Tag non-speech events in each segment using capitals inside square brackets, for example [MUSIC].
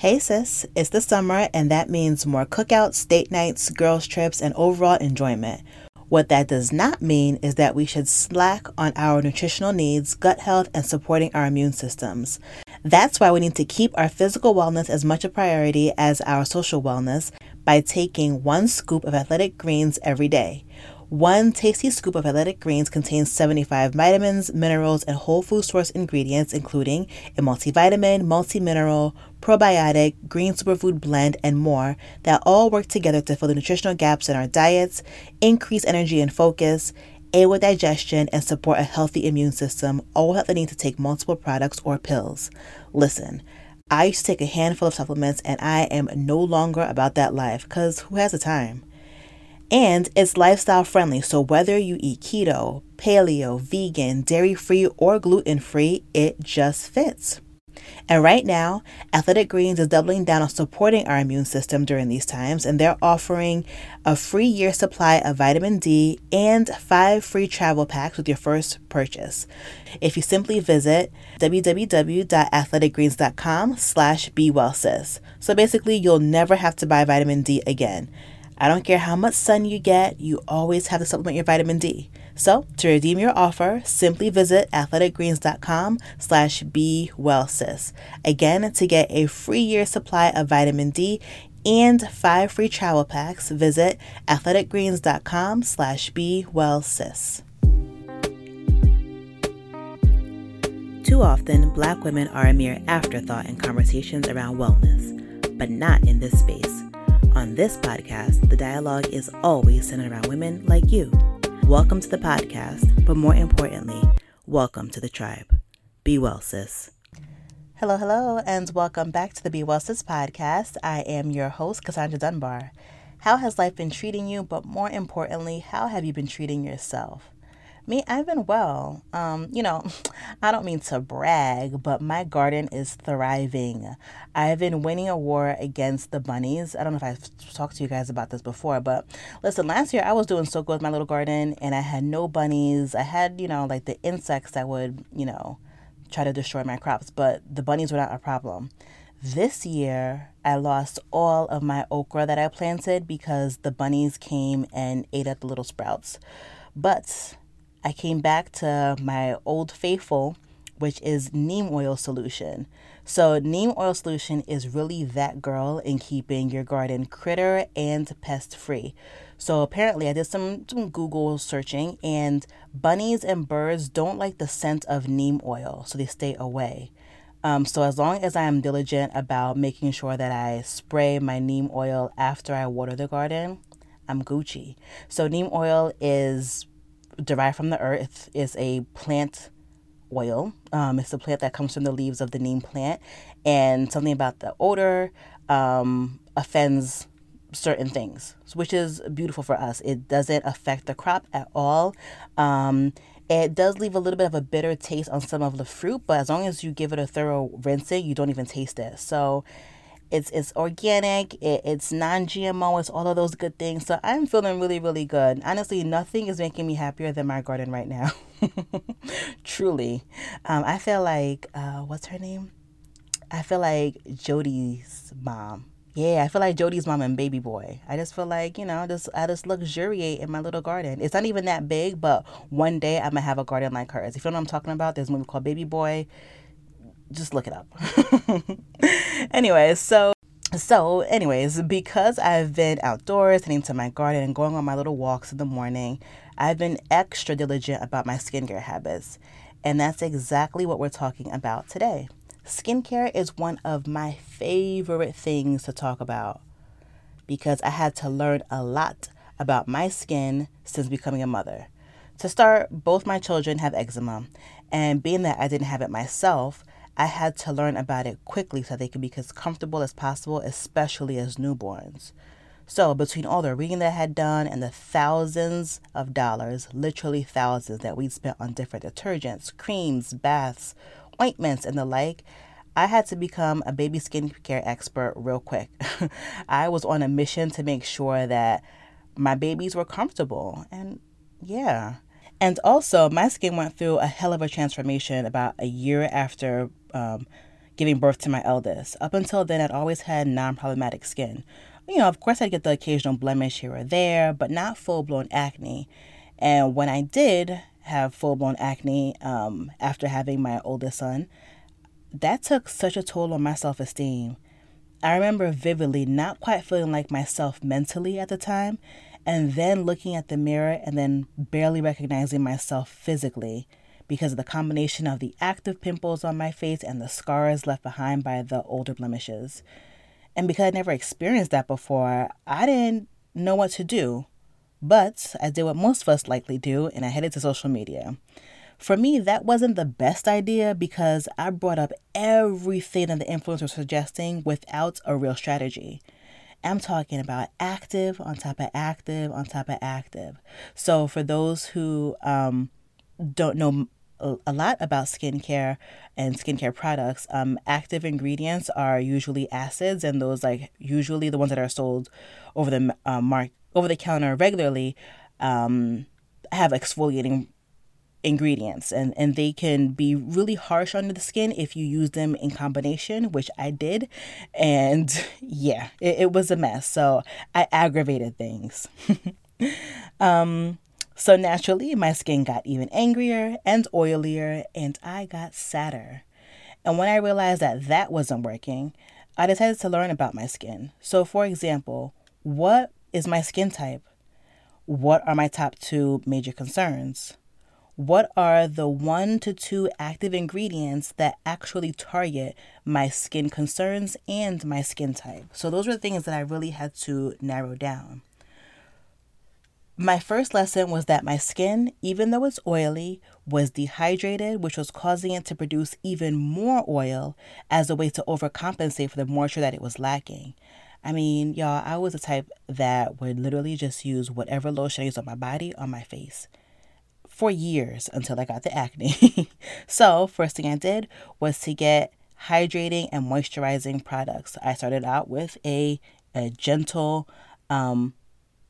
Hey sis, it's the summer and that means more cookouts, date nights, girls' trips, and overall enjoyment. What that does not mean is that we should slack on our nutritional needs, gut health, and supporting our immune systems. That's why we need to keep our physical wellness as much a priority as our social wellness by taking one scoop of athletic greens every day. One tasty scoop of athletic greens contains 75 vitamins, minerals, and whole food source ingredients, including a multivitamin, multi-mineral, probiotic, green superfood blend, and more that all work together to fill the nutritional gaps in our diets, increase energy and focus, aid with digestion, and support a healthy immune system, all without the need to take multiple products or pills. Listen, I used to take a handful of supplements and I am no longer about that life because who has the time? And it's lifestyle friendly, so whether you eat keto, paleo, vegan, dairy free, or gluten free, it just fits. And right now, Athletic Greens is doubling down on supporting our immune system during these times, and they're offering a free year supply of vitamin D and five free travel packs with your first purchase. If you simply visit www.athleticgreens.com slash bewellsis. So basically, you'll never have to buy vitamin D again. I don't care how much sun you get, you always have to supplement your vitamin D. So to redeem your offer, simply visit athleticgreens.com slash bewellsis. Again, to get a free year supply of vitamin D and five free travel packs, visit athleticgreens.com slash bewellsis. Too often, black women are a mere afterthought in conversations around wellness, but not in this space. On this podcast, the dialogue is always centered around women like you. Welcome to the podcast, but more importantly, welcome to the tribe. Be well, sis. Hello, hello, and welcome back to the Be Well Sis podcast. I am your host, Cassandra Dunbar. How has life been treating you? But more importantly, how have you been treating yourself? Me, I've been well. Um, you know, [LAUGHS] I don't mean to brag, but my garden is thriving. I've been winning a war against the bunnies. I don't know if I've talked to you guys about this before, but listen, last year I was doing so good with my little garden and I had no bunnies. I had, you know, like the insects that would, you know, try to destroy my crops, but the bunnies were not a problem. This year, I lost all of my okra that I planted because the bunnies came and ate up the little sprouts. But I came back to my old faithful, which is neem oil solution. So, neem oil solution is really that girl in keeping your garden critter and pest free. So, apparently, I did some, some Google searching, and bunnies and birds don't like the scent of neem oil, so they stay away. Um, so, as long as I am diligent about making sure that I spray my neem oil after I water the garden, I'm Gucci. So, neem oil is derived from the earth is a plant oil. Um, it's a plant that comes from the leaves of the neem plant, and something about the odor um, offends certain things, which is beautiful for us. It doesn't affect the crop at all. Um, it does leave a little bit of a bitter taste on some of the fruit, but as long as you give it a thorough rinsing, you don't even taste it. So it's it's organic, it, it's non-GMO, it's all of those good things. So I'm feeling really really good. Honestly, nothing is making me happier than my garden right now. [LAUGHS] Truly, um, I feel like uh, what's her name? I feel like Jody's mom. Yeah, I feel like Jody's mom and baby boy. I just feel like, you know, just I just luxuriate in my little garden. It's not even that big, but one day I'm gonna have a garden like hers. If you know what I'm talking about, there's a movie called Baby Boy just look it up. [LAUGHS] anyways, so so anyways, because I've been outdoors, heading to my garden and going on my little walks in the morning, I've been extra diligent about my skincare habits. And that's exactly what we're talking about today. Skincare is one of my favorite things to talk about because I had to learn a lot about my skin since becoming a mother. To start, both my children have eczema, and being that I didn't have it myself, I had to learn about it quickly so they could be as comfortable as possible, especially as newborns. So, between all the reading that I had done and the thousands of dollars, literally thousands, that we'd spent on different detergents, creams, baths, ointments, and the like, I had to become a baby skincare expert real quick. [LAUGHS] I was on a mission to make sure that my babies were comfortable. And yeah. And also, my skin went through a hell of a transformation about a year after um, giving birth to my eldest. Up until then, I'd always had non problematic skin. You know, of course, I'd get the occasional blemish here or there, but not full blown acne. And when I did have full blown acne um, after having my oldest son, that took such a toll on my self esteem. I remember vividly not quite feeling like myself mentally at the time, and then looking at the mirror and then barely recognizing myself physically because of the combination of the active pimples on my face and the scars left behind by the older blemishes. And because I never experienced that before, I didn't know what to do. But I did what most of us likely do, and I headed to social media. For me, that wasn't the best idea because I brought up everything that the influencers were suggesting without a real strategy. I'm talking about active on top of active on top of active. So, for those who um, don't know a lot about skincare and skincare products, um, active ingredients are usually acids, and those like usually the ones that are sold over the uh, mark over the counter regularly um, have exfoliating ingredients and, and they can be really harsh on the skin if you use them in combination which i did. And [LAUGHS] yeah it, it was a mess. So i aggravated things. [LAUGHS] Um, so naturally my skin got even angrier and oilier and i got sadder and when i realized that that wasn't working i decided to learn about my skin so for example what is my skin type what are my top two major concerns what are the one to two active ingredients that actually target my skin concerns and my skin type? So, those were the things that I really had to narrow down. My first lesson was that my skin, even though it's oily, was dehydrated, which was causing it to produce even more oil as a way to overcompensate for the moisture that it was lacking. I mean, y'all, I was the type that would literally just use whatever lotion I use on my body on my face for years until I got the acne. [LAUGHS] so, first thing I did was to get hydrating and moisturizing products. I started out with a, a gentle um,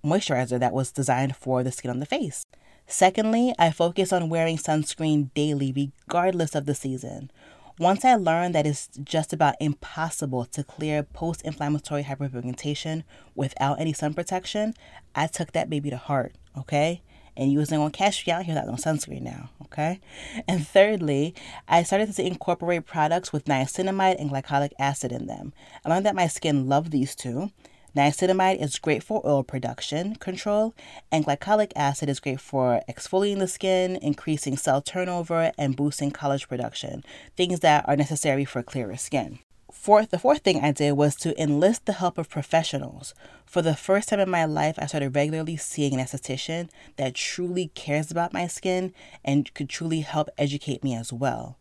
moisturizer that was designed for the skin on the face. Secondly, I focus on wearing sunscreen daily, regardless of the season. Once I learned that it's just about impossible to clear post inflammatory hyperpigmentation without any sun protection, I took that baby to heart, okay? and using on cash out here without no sunscreen now, okay? And thirdly, I started to incorporate products with niacinamide and glycolic acid in them. I learned that my skin loved these two. Niacinamide is great for oil production control, and glycolic acid is great for exfoliating the skin, increasing cell turnover, and boosting collagen production, things that are necessary for clearer skin fourth, the fourth thing I did was to enlist the help of professionals. For the first time in my life, I started regularly seeing an esthetician that truly cares about my skin and could truly help educate me as well.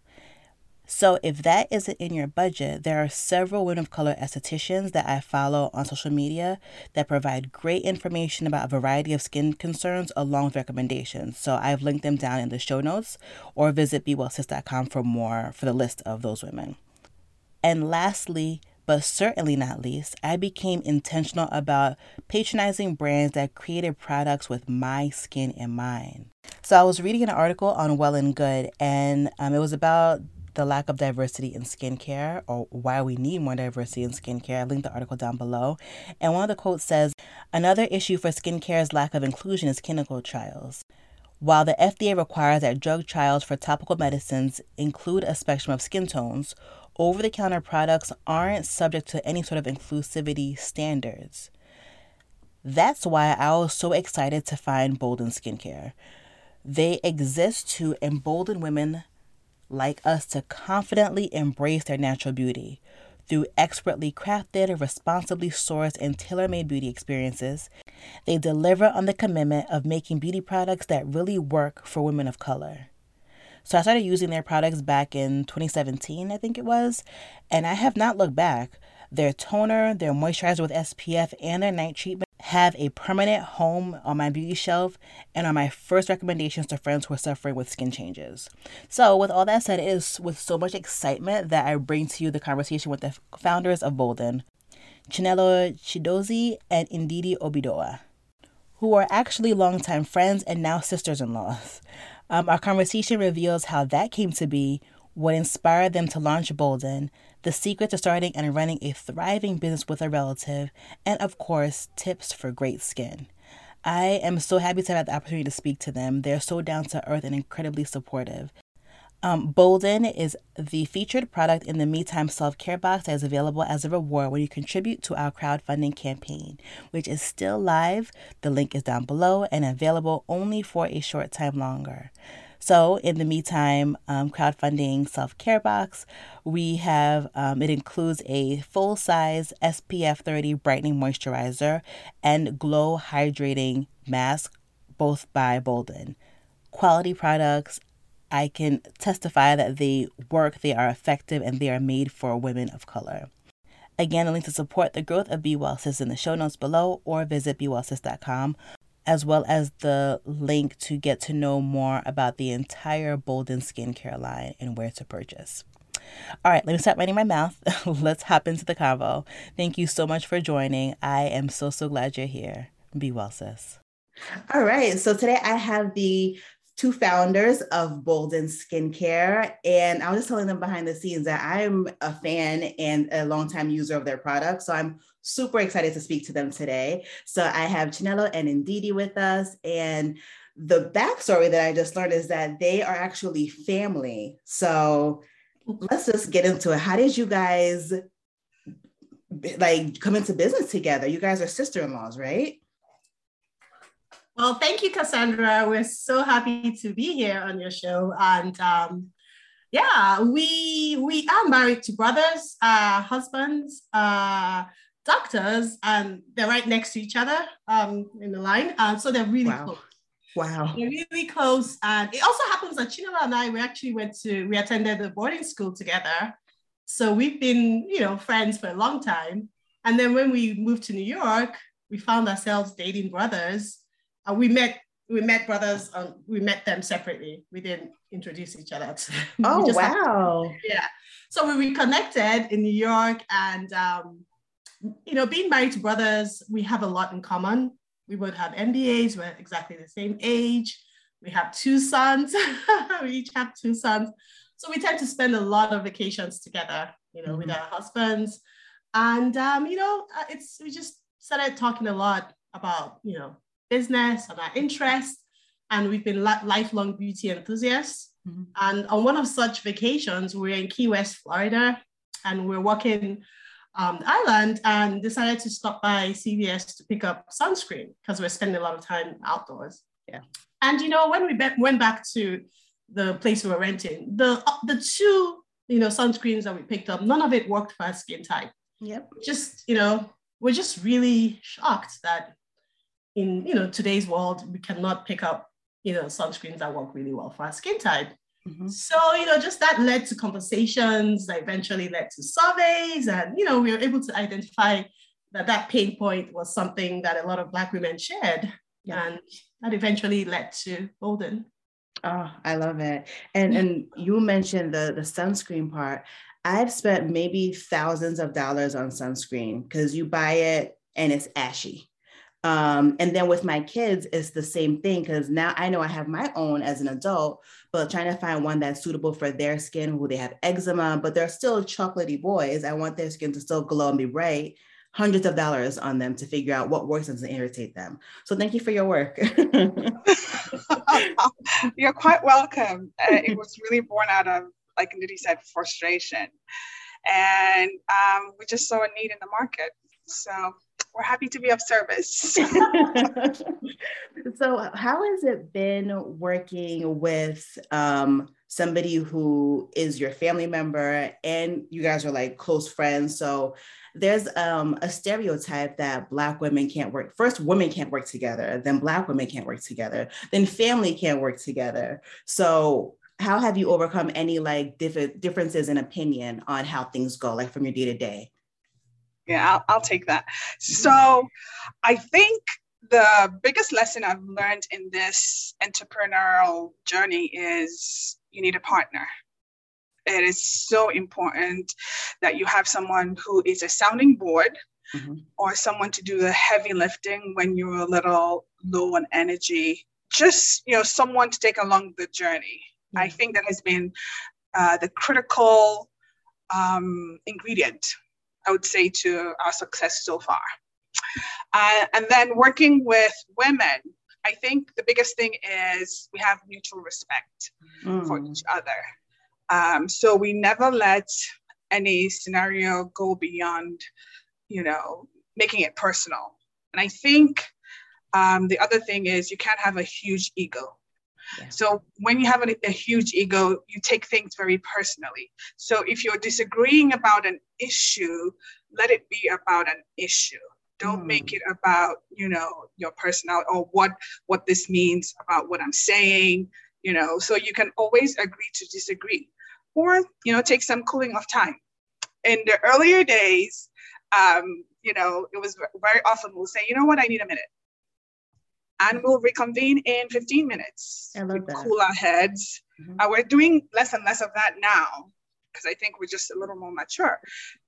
So, if that isn't in your budget, there are several women of color estheticians that I follow on social media that provide great information about a variety of skin concerns along with recommendations. So, I've linked them down in the show notes or visit bewellsis.com for more for the list of those women. And lastly, but certainly not least, I became intentional about patronizing brands that created products with my skin in mind. So I was reading an article on Well and Good, and um, it was about the lack of diversity in skincare or why we need more diversity in skincare. I linked the article down below. And one of the quotes says Another issue for skincare's lack of inclusion is clinical trials. While the FDA requires that drug trials for topical medicines include a spectrum of skin tones, over the counter products aren't subject to any sort of inclusivity standards. That's why I was so excited to find Bolden Skincare. They exist to embolden women like us to confidently embrace their natural beauty. Through expertly crafted, responsibly sourced, and tailor made beauty experiences, they deliver on the commitment of making beauty products that really work for women of color. So I started using their products back in 2017, I think it was, and I have not looked back. Their toner, their moisturizer with SPF, and their night treatment have a permanent home on my beauty shelf and are my first recommendations to friends who are suffering with skin changes. So, with all that said, it is with so much excitement that I bring to you the conversation with the founders of Bolden, Chinelo Chidozie and Ndidi Obidoa, who are actually longtime friends and now sisters in laws. Um, our conversation reveals how that came to be, what inspired them to launch Bolden, the secret to starting and running a thriving business with a relative, and of course, tips for great skin. I am so happy to have the opportunity to speak to them. They're so down to earth and incredibly supportive. Um, Bolden is the featured product in the Me Time self care box that is available as a reward when you contribute to our crowdfunding campaign, which is still live. The link is down below and available only for a short time longer. So, in the meantime, um, crowdfunding self care box, we have um, it includes a full size SPF 30 brightening moisturizer and glow hydrating mask, both by Bolden. Quality products I can testify that they work, they are effective, and they are made for women of color. Again, a link to support the growth of Be Well Sis in the show notes below or visit BeWellSis.com, as well as the link to get to know more about the entire Bolden skincare line and where to purchase. All right, let me stop running my mouth. [LAUGHS] Let's hop into the convo. Thank you so much for joining. I am so, so glad you're here. Be well, sis. All right. So today I have the two founders of Bolden Skincare. And I was just telling them behind the scenes that I'm a fan and a longtime user of their product. So I'm super excited to speak to them today. So I have Chinelo and Ndidi with us. And the backstory that I just learned is that they are actually family. So let's just get into it. How did you guys like come into business together? You guys are sister-in-laws, right? Well, thank you, Cassandra. We're so happy to be here on your show. And um, yeah, we we are married to brothers, uh, husbands, uh, doctors, and they're right next to each other um, in the line. Uh, so they're really wow. close. Wow. They're really close. And it also happens that Chinelo and I, we actually went to, we attended the boarding school together. So we've been, you know, friends for a long time. And then when we moved to New York, we found ourselves dating brothers uh, we met we met brothers um, we met them separately we didn't introduce each other [LAUGHS] oh wow yeah so we reconnected in new york and um, you know being married to brothers we have a lot in common we both have mbas we're exactly the same age we have two sons [LAUGHS] we each have two sons so we tend to spend a lot of vacations together you know mm-hmm. with our husbands and um, you know uh, it's we just started talking a lot about you know business and our interests. And we've been lifelong beauty enthusiasts. Mm-hmm. And on one of such vacations, we we're in Key West, Florida, and we we're walking um, island and decided to stop by CVS to pick up sunscreen because we're spending a lot of time outdoors. Yeah. And you know, when we be- went back to the place we were renting, the uh, the two you know sunscreens that we picked up, none of it worked for our skin type. Yep. Just you know, we're just really shocked that in you know today's world, we cannot pick up you know sunscreens that work really well for our skin type. Mm-hmm. So you know, just that led to conversations that eventually led to surveys, and you know, we were able to identify that that pain point was something that a lot of Black women shared, yeah. and that eventually led to Bolden. Oh, I love it. And and you mentioned the the sunscreen part. I've spent maybe thousands of dollars on sunscreen because you buy it and it's ashy. Um, and then with my kids, it's the same thing because now I know I have my own as an adult, but trying to find one that's suitable for their skin, who they have eczema, but they're still chocolatey boys. I want their skin to still glow and be bright. Hundreds of dollars on them to figure out what works and doesn't irritate them. So thank you for your work. [LAUGHS] You're quite welcome. Uh, it was really born out of, like Ndidi said, frustration. And um, we just saw a need in the market. So we're happy to be of service. [LAUGHS] [LAUGHS] so, how has it been working with um, somebody who is your family member and you guys are like close friends? So, there's um, a stereotype that Black women can't work. First, women can't work together, then Black women can't work together, then family can't work together. So, how have you overcome any like diff- differences in opinion on how things go, like from your day to day? Yeah, I'll, I'll take that. So I think the biggest lesson I've learned in this entrepreneurial journey is you need a partner. It is so important that you have someone who is a sounding board mm-hmm. or someone to do the heavy lifting when you're a little low on energy. Just, you know, someone to take along the journey. Mm-hmm. I think that has been uh, the critical um, ingredient, I would say, to our success so far. Uh, and then working with women, I think the biggest thing is we have mutual respect mm. for each other. Um, so we never let any scenario go beyond, you know, making it personal. And I think um, the other thing is you can't have a huge ego. Yeah. So when you have a, a, huge ego, you take things very personally. So if you're disagreeing about an issue, let it be about an issue. Don't make it about you know your personality or what what this means about what I'm saying. You know, so you can always agree to disagree, or you know take some cooling off time. In the earlier days, um, you know, it was very often we'll say, you know what, I need a minute and we'll reconvene in 15 minutes. I love that. Cool our heads. Mm-hmm. Uh, we're doing less and less of that now because I think we're just a little more mature.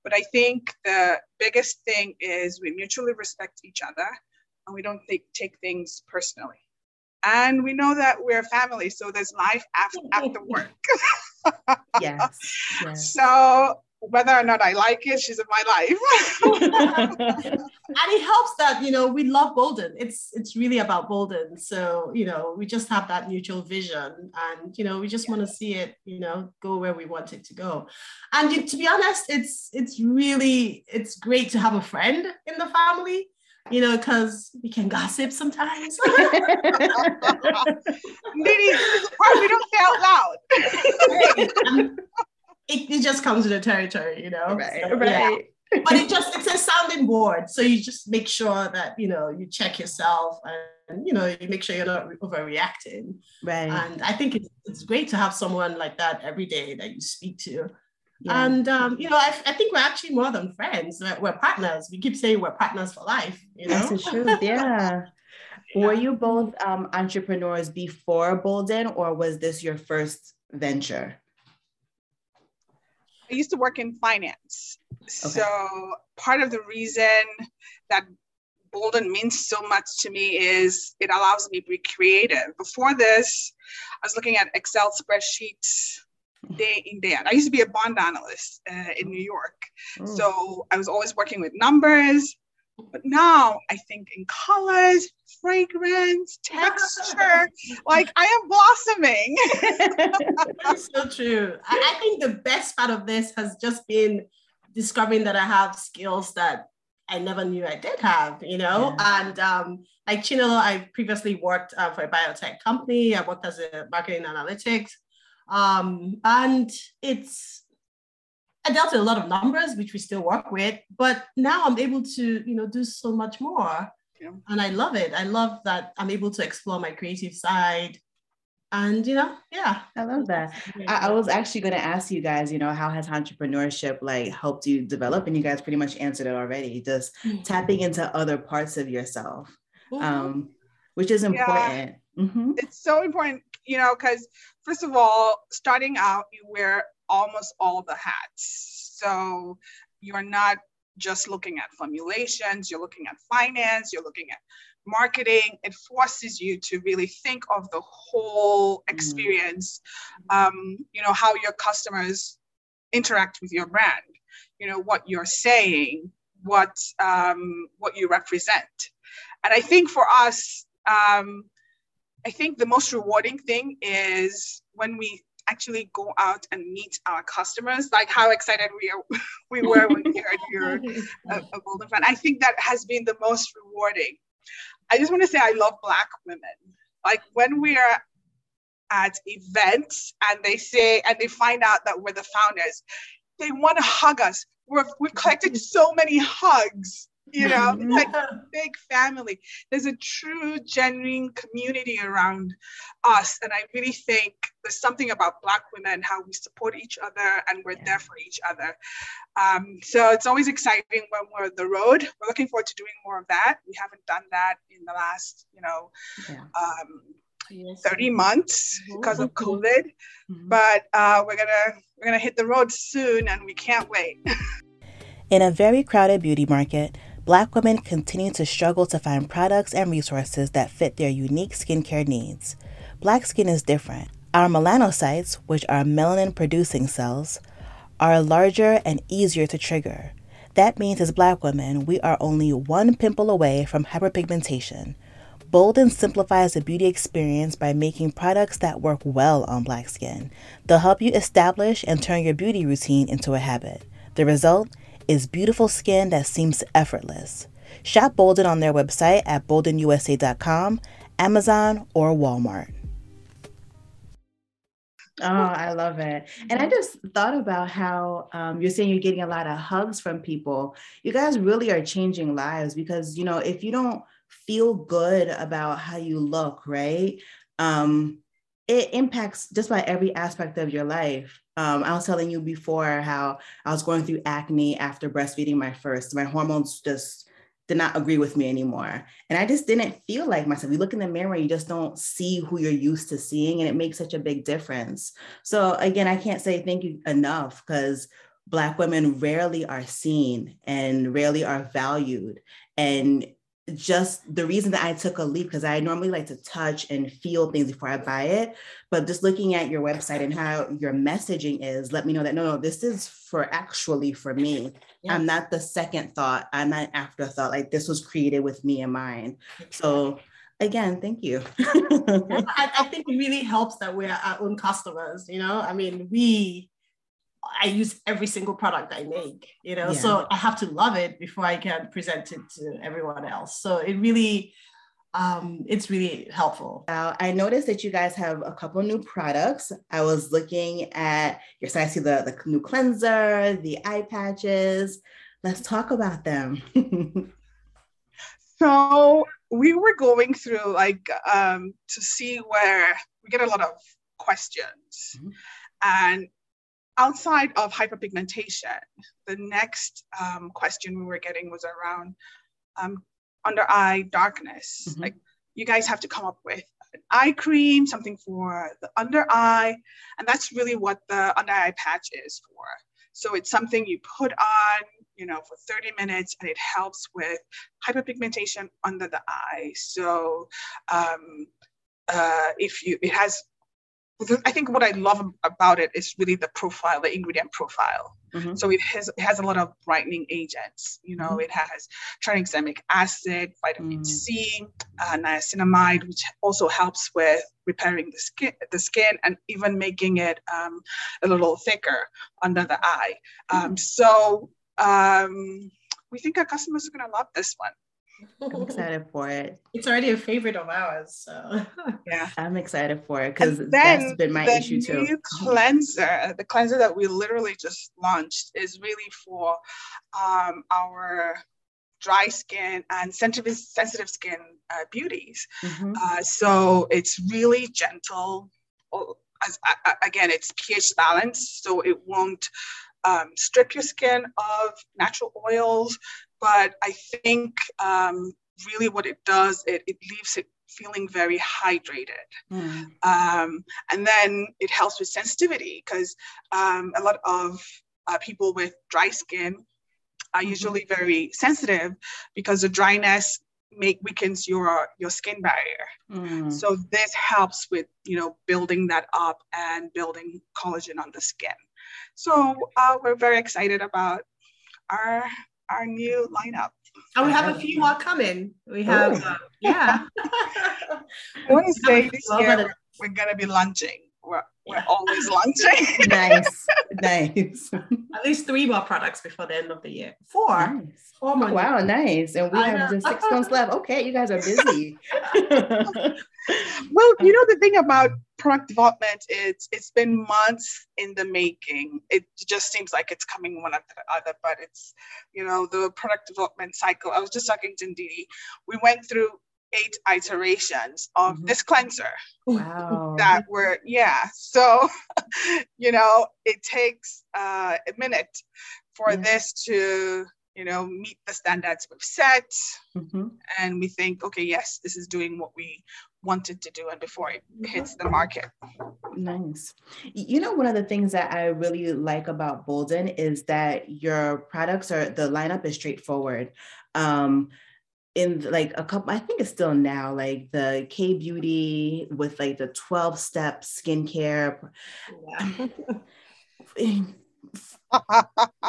But I think the biggest thing is we mutually respect each other and we don't take, take things personally. And we know that we're a family, so there's life after, after [LAUGHS] work. yes, [LAUGHS] yes. So whether or not I like it, she's in my life. and it helps that you know we love Bolden. It's it's really about Bolden. So you know we just have that mutual vision, and you know we just want to see it you know go where we want it to go. And to be honest, it's it's really it's great to have a friend in the family. You know, because we can gossip sometimes. [LAUGHS] Maybe we don't say out loud [LAUGHS] it, it just comes with the territory, you know. Right, so, right. Yeah. but it just it's a sounding board, so you just make sure that you know you check yourself and you know you make sure you're not overreacting. Right. And I think it's, it's great to have someone like that every day that you speak to. Yeah. And um, you know, I, I, think we're actually more than friends. We're, we're, partners. We keep saying we're partners for life. You know, that's the truth. Yeah. [LAUGHS] yeah. Were you both um, entrepreneurs before Bolden, or was this your first venture? I used to work in finance. Okay. So part of the reason that Bolden means so much to me is it allows me to be creative. Before this, I was looking at Excel spreadsheets day in day out. I used to be a bond analyst uh, in New York, oh. so I was always working with numbers. But now I think in colors, fragrance, texture, [LAUGHS] like I am blossoming. [LAUGHS] That's so true. I, I think the best part of this has just been discovering that I have skills that I never knew I did have, you know? Yeah. And um, like Chinelo, I previously worked uh, for a biotech company. I worked as a marketing analytics. Um, and it's I dealt with a lot of numbers, which we still work with, but now I'm able to, you know, do so much more. Yeah. And I love it. I love that I'm able to explore my creative side. And you know, yeah. I love that. I, I was actually going to ask you guys, you know, how has entrepreneurship like helped you develop? And you guys pretty much answered it already. Just mm-hmm. tapping into other parts of yourself, mm-hmm. um, which is important. Yeah. Mm-hmm. It's so important, you know, because first of all, starting out, you wear almost all the hats. So you're not just looking at formulations, you're looking at finance, you're looking at marketing. It forces you to really think of the whole mm-hmm. experience, um, you know, how your customers interact with your brand, you know, what you're saying, what, um, what you represent. And I think for us, um, I think the most rewarding thing is when we actually go out and meet our customers, like how excited we are, [LAUGHS] we were when we heard you're [LAUGHS] uh, a, a Bolden fan. I think that has been the most rewarding. I just want to say I love Black women. Like when we are at events and they say and they find out that we're the founders, they want to hug us. We're, we've collected so many hugs you know yeah. like a big family there's a true genuine community around us and i really think there's something about black women how we support each other and we're yeah. there for each other um, so it's always exciting when we're on the road we're looking forward to doing more of that we haven't done that in the last you know yeah. um, Yes. 30 months because of COVID. Mm-hmm. But uh, we're gonna we're gonna hit the road soon and we can't wait. [LAUGHS] In a very crowded beauty market, Black women continue to struggle to find products and resources that fit their unique skincare needs. Black skin is different. Our melanocytes, which are melanin producing cells, are larger and easier to trigger. That means as black women, we are only one pimple away from hyperpigmentation. Bolden simplifies the beauty experience by making products that work well on black skin. They'll help you establish and turn your beauty routine into a habit. The result is beautiful skin that seems effortless. Shop Bolden on their website at boldenusa.com, Amazon, or Walmart. Oh, I love it. And I just thought about how um, you're saying you're getting a lot of hugs from people. You guys really are changing lives because, you know, if you don't feel good about how you look, right? Um, it impacts just about every aspect of your life. Um, I was telling you before how I was going through acne after breastfeeding my first. My hormones just did not agree with me anymore. And I just didn't feel like myself. You look in the mirror, you just don't see who you're used to seeing, and it makes such a big difference. So, again, I can't say thank you enough because Black women rarely are seen and rarely are valued. And just the reason that I took a leap because I normally like to touch and feel things before I buy it. But just looking at your website and how your messaging is, let me know that no, no, this is for actually for me. Yes. I'm not the second thought. I'm not afterthought. Like this was created with me in mind. So again, thank you. I, I think it really helps that we're our own customers. You know, I mean, we I use every single product I make, you know, yeah. so I have to love it before I can present it to everyone else. So it really, um, it's really helpful. Now, I noticed that you guys have a couple new products. I was looking at your site, I see the, the new cleanser, the eye patches. Let's talk about them. [LAUGHS] so we were going through like um, to see where we get a lot of questions. Mm-hmm. And outside of hyperpigmentation, the next um, question we were getting was around um, under eye darkness. Mm-hmm. Like, you guys have to come up with an eye cream, something for the under eye. And that's really what the under eye patch is for. So it's something you put on, you know, for 30 minutes and it helps with hyperpigmentation under the eye. So um, uh, if you, it has I think what I love about it is really the profile, the ingredient profile. Mm-hmm. So it has it has a lot of brightening agents. You know, mm-hmm. it has tranexamic acid, vitamin mm-hmm. C, uh, niacinamide, which also helps with repairing the skin, the skin, and even making it um, a little thicker under the eye. Um, mm-hmm. so um, we think our customers are going to love this one. I'm excited for it. It's already a favorite of ours. So [LAUGHS] yeah, I'm excited for it because that's been my issue too. The cleanser, the cleanser that we literally just launched, is really for um, our dry skin and sensitive, sensitive skin uh, beauties. Mm-hmm. Uh, so it's really gentle. As, uh, again, it's pH balanced, so it won't um, strip your skin of natural oils but I think um, really what it does, it, it leaves it feeling very hydrated. Mm. Um, and then it helps with sensitivity because um, a lot of uh, people with dry skin are mm-hmm. usually very sensitive because the dryness make weakens your your skin barrier mm. so this helps with you know building that up and building collagen on the skin so uh, we're very excited about our our new lineup. And we have a few more coming. We have, uh, yeah. [LAUGHS] I want [LAUGHS] to say this year we're going to be launching. We're, we're always launching. [LAUGHS] nice, nice. [LAUGHS] At least three more products before the end of the year. Four. Nice. Four months. Oh, wow, nice. And we I have know. just six [LAUGHS] months left. Okay, you guys are busy. well, you know the thing about product development it's it's been months in the making it just seems like it's coming one after the other but it's you know the product development cycle i was just talking to Ndidi. we went through eight iterations of mm-hmm. this cleanser wow that were yeah so [LAUGHS] you know it takes uh, a minute for yeah. this to you know meet the standards we've set mm-hmm. and we think okay yes this is doing what we wanted to do and before it hits the market. Nice. You know, one of the things that I really like about Bolden is that your products are the lineup is straightforward. Um, in like a couple, I think it's still now like the K Beauty with like the 12 step skincare. Yeah. Um, [LAUGHS] eh,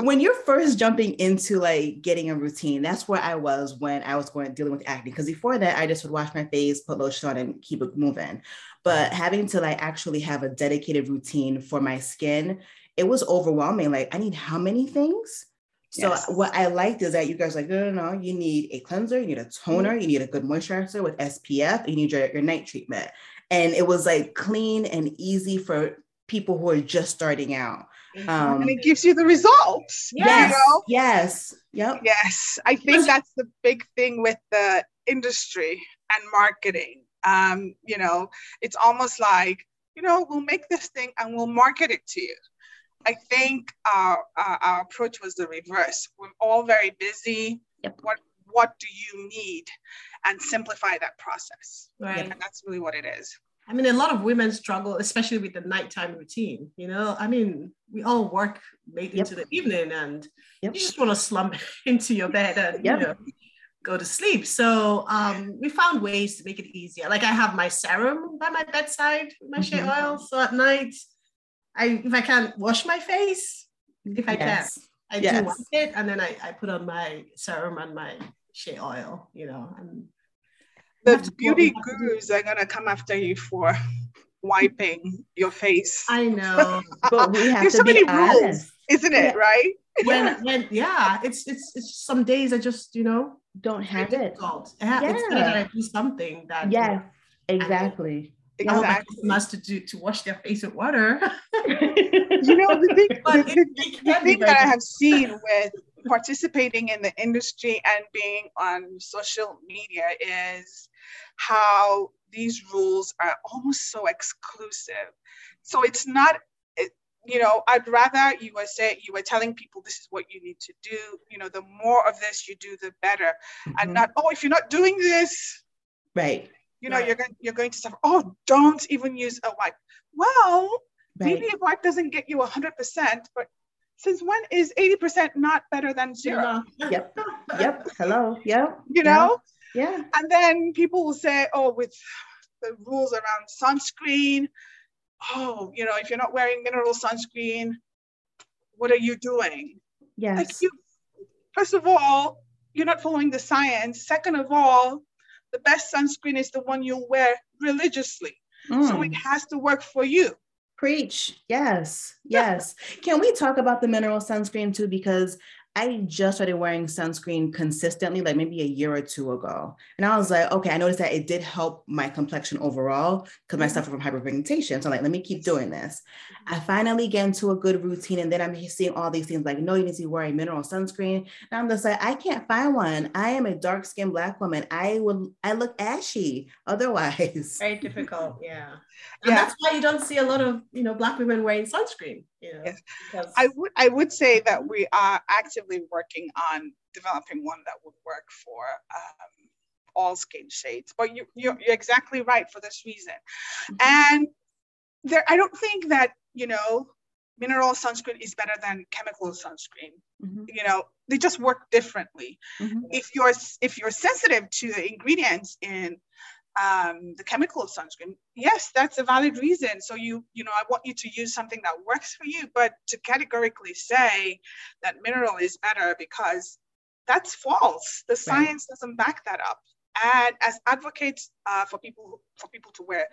when you're first jumping into like getting a routine, that's where I was when I was going dealing with acne. Because before that, I just would wash my face, put lotion on, and keep it moving. But having to like actually have a dedicated routine for my skin, it was overwhelming. Like, I need how many things? So yes. what I liked is that you guys like, no, no, no, you need a cleanser, you need a toner, you need a good moisturizer with SPF, you need your, your night treatment. And it was like clean and easy for people who are just starting out. Um, and it gives you the results. Yes. You know? Yes. Yep. Yes. I think that's the big thing with the industry and marketing. Um, you know, it's almost like, you know, we'll make this thing and we'll market it to you. I think our, our, our approach was the reverse. We're all very busy. Yep. What what do you need? And simplify that process. Right. And that's really what it is. I mean, a lot of women struggle, especially with the nighttime routine. You know, I mean, we all work late yep. into the evening and yep. you just want to slump [LAUGHS] into your bed and yep. you know, go to sleep. So um, we found ways to make it easier. Like I have my serum by my bedside, my mm-hmm. shea oil. So at night, I if I can't wash my face, if I yes. can, I yes. do wash it, and then I, I put on my serum and my shea oil. You know, and the beauty gurus are gonna come after you for wiping your face. I know, [LAUGHS] but we have There's to so be honest. rules, isn't it? Yeah. Right? [LAUGHS] When, when, yeah, it's it's it's some days I just you know don't have it. Difficult. Yeah, yeah. it's better that I do something that. Yeah, exactly. Exactly. I want my customers to do to wash their face with water. [LAUGHS] you know the thing, [LAUGHS] the, the, the thing that I have seen with participating in the industry and being on social media is how these rules are almost so exclusive. So it's not, it, you know, I'd rather you were say you were telling people this is what you need to do. You know, the more of this you do, the better, mm-hmm. and not oh if you're not doing this, right. You know, you're going you're going to suffer. Oh, don't even use a wipe. Well, right. maybe a wipe doesn't get you hundred percent, but since when is 80% not better than zero? Yep. Yep. Hello. Yep. You know? Yeah. And then people will say, oh, with the rules around sunscreen, oh, you know, if you're not wearing mineral sunscreen, what are you doing? Yes. Like you, first of all, you're not following the science. Second of all, the best sunscreen is the one you wear religiously. Mm. So it has to work for you. Preach. Yes. [LAUGHS] Yes. Can we talk about the mineral sunscreen too? Because I just started wearing sunscreen consistently, like maybe a year or two ago. And I was like, okay, I noticed that it did help my complexion overall because I mm-hmm. suffer from hyperpigmentation. So I'm like, let me keep doing this. I finally get into a good routine. And then I'm seeing all these things like, no, you need to wear a mineral sunscreen. And I'm just like, I can't find one. I am a dark skinned black woman. I would, I look ashy otherwise. Very difficult. Yeah. [LAUGHS] And yeah. that's why you don't see a lot of, you know, black women wearing sunscreen. You know, yes. because... I would, I would say that we are actively working on developing one that would work for um, all skin shades. But you, you're, you're exactly right for this reason. Mm-hmm. And there, I don't think that you know, mineral sunscreen is better than chemical sunscreen. Mm-hmm. You know, they just work differently. Mm-hmm. If you're if you're sensitive to the ingredients in um, the chemical of sunscreen, yes, that's a valid reason. So you you know, I want you to use something that works for you, but to categorically say that mineral is better because that's false. The science right. doesn't back that up. And as advocates uh, for people for people to wear,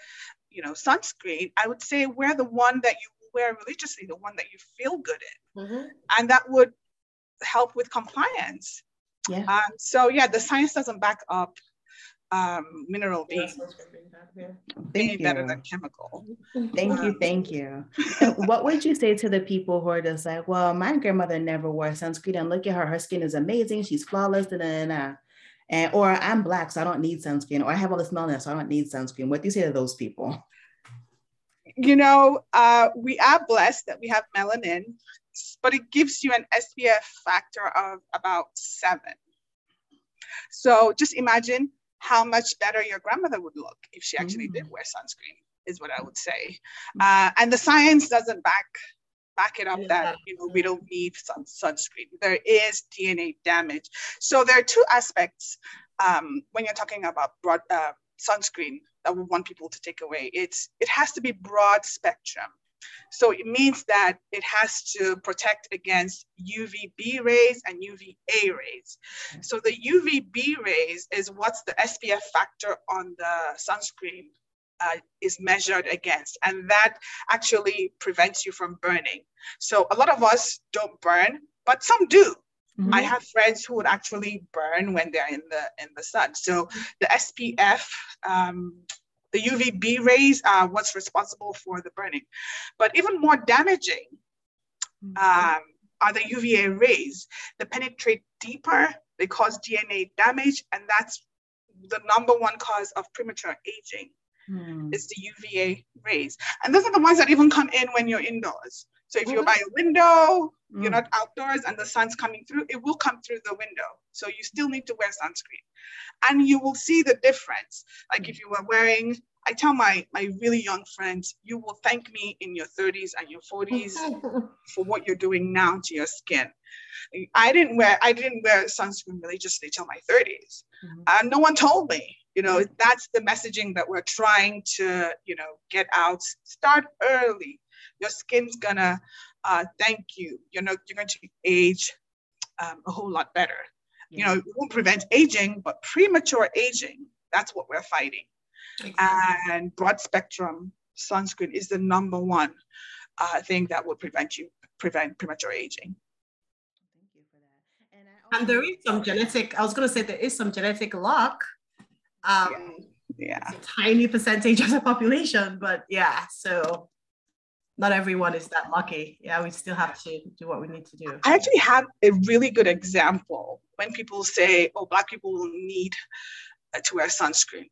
you know, sunscreen, I would say wear the one that you wear religiously, the one that you feel good in, mm-hmm. and that would help with compliance. Yeah. Um, so yeah, the science doesn't back up um, mineral being, being better than chemical. Thank um, you, thank you. [LAUGHS] what would you say to the people who are just like, well, my grandmother never wore sunscreen, and look at her, her skin is amazing, she's flawless, and then and or I'm black, so I don't need sunscreen, or I have all this melanin, so I don't need sunscreen. What do you say to those people? You know, uh, we are blessed that we have melanin, but it gives you an SPF factor of about seven. So just imagine how much better your grandmother would look if she actually mm. did wear sunscreen, is what I would say. Uh, and the science doesn't back back it up that you know we don't need sun, sunscreen. There is DNA damage. So there are two aspects um, when you're talking about broad uh, sunscreen that we want people to take away. It's it has to be broad spectrum. So it means that it has to protect against UVB rays and UVA rays. So the UVB rays is what's the SPF factor on the sunscreen uh, is measured against. And that actually prevents you from burning. So a lot of us don't burn, but some do. Mm-hmm. I have friends who would actually burn when they're in the in the sun. So the SPF um, the UVB rays are what's responsible for the burning. But even more damaging mm-hmm. um, are the UVA rays. They penetrate deeper, they cause DNA damage, and that's the number one cause of premature aging. Mm. Is the UVA rays. And those are the ones that even come in when you're indoors. So if you're by a window, mm. you're not outdoors and the sun's coming through, it will come through the window. So you still need to wear sunscreen. And you will see the difference. Like if you were wearing, I tell my, my really young friends, you will thank me in your 30s and your 40s [LAUGHS] for what you're doing now to your skin. I didn't wear, I didn't wear sunscreen religiously till my 30s. Mm-hmm. And no one told me you know that's the messaging that we're trying to you know get out start early your skin's gonna uh, thank you. You know, you're going to age um, a whole lot better. Yeah. You know, it won't prevent aging, but premature aging, that's what we're fighting. Exactly. And broad spectrum sunscreen is the number one uh, thing that will prevent you prevent premature aging. Thank you for that. And, and there is some genetic. I was going to say there is some genetic luck. Um, yeah. yeah. tiny percentage of the population, but yeah. So not everyone is that lucky. Yeah, we still have to do what we need to do. I actually have a really good example when people say, oh, Black people will need to wear sunscreen.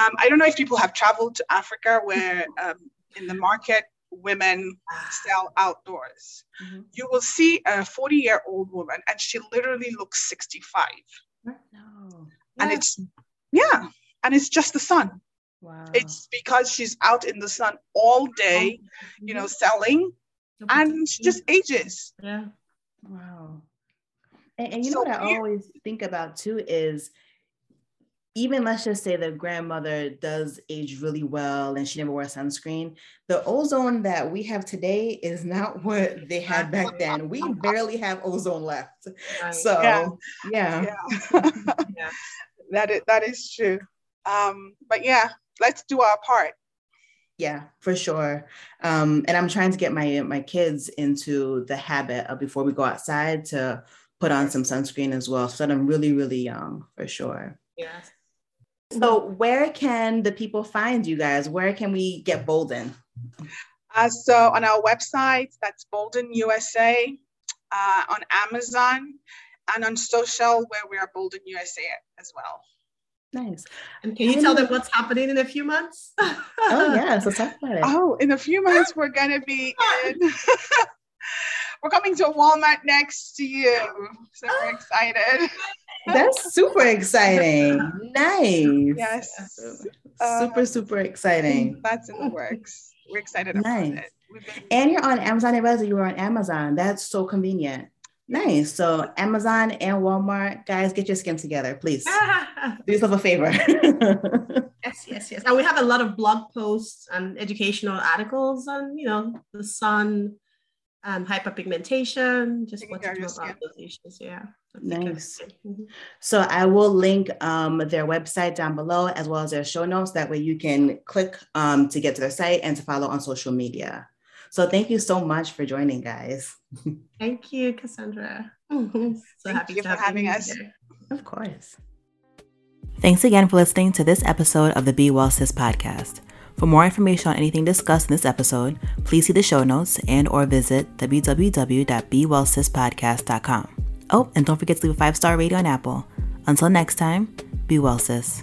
Um, I don't know if people have traveled to Africa where [LAUGHS] um, in the market, women sell outdoors. Mm-hmm. You will see a 40 year old woman and she literally looks 65. No. And yeah. it's, yeah, and it's just the sun. Wow. It's because she's out in the sun all day, you know, selling, and she just ages. Yeah. Wow. And, and you so know what I always think about too is even let's just say the grandmother does age really well and she never wore sunscreen. The ozone that we have today is not [LAUGHS] what they had back then. We barely have ozone left. Right. So yeah. Yeah. yeah. [LAUGHS] yeah. that is that is true. Um, but yeah, let's do our part. Yeah for sure. Um, and i'm trying to get my my kids into the habit of before we go outside to put on some sunscreen as well so that i'm really really young for sure. Yeah. So where can the people find you guys? Where can we get bolden? Uh, so on our website that's bolden usa uh, on amazon and on social where we are bolden usa as well Nice. And can you tell them what's happening in a few months? oh [LAUGHS] yeah, so talk about it. Oh, in a few months we're gonna be [LAUGHS] in. [LAUGHS] we're coming to Walmart next to you. So we're excited. That's super exciting. Nice. Yes. Super, uh, super exciting. That's in the works. We're excited nice. about it. And you're on Amazon. It you were on Amazon. That's so convenient. Nice. So Amazon and Walmart, guys, get your skin together, please. [LAUGHS] Do yourself a favor. [LAUGHS] yes, yes, yes. And we have a lot of blog posts and educational articles on, you know, the sun, um, hyperpigmentation, just what to do about those issues. Yeah. Nice. Mm-hmm. So I will link um, their website down below as well as their show notes. That way you can click um, to get to their site and to follow on social media. So thank you so much for joining, guys. [LAUGHS] Thank you, Cassandra. Mhm. so thank happy you for having us. Here. Of course. Thanks again for listening to this episode of the Be Well Sis podcast. For more information on anything discussed in this episode, please see the show notes and or visit www.bewellsispodcast.com. Oh, and don't forget to leave a five-star rating on Apple. Until next time, be well, sis.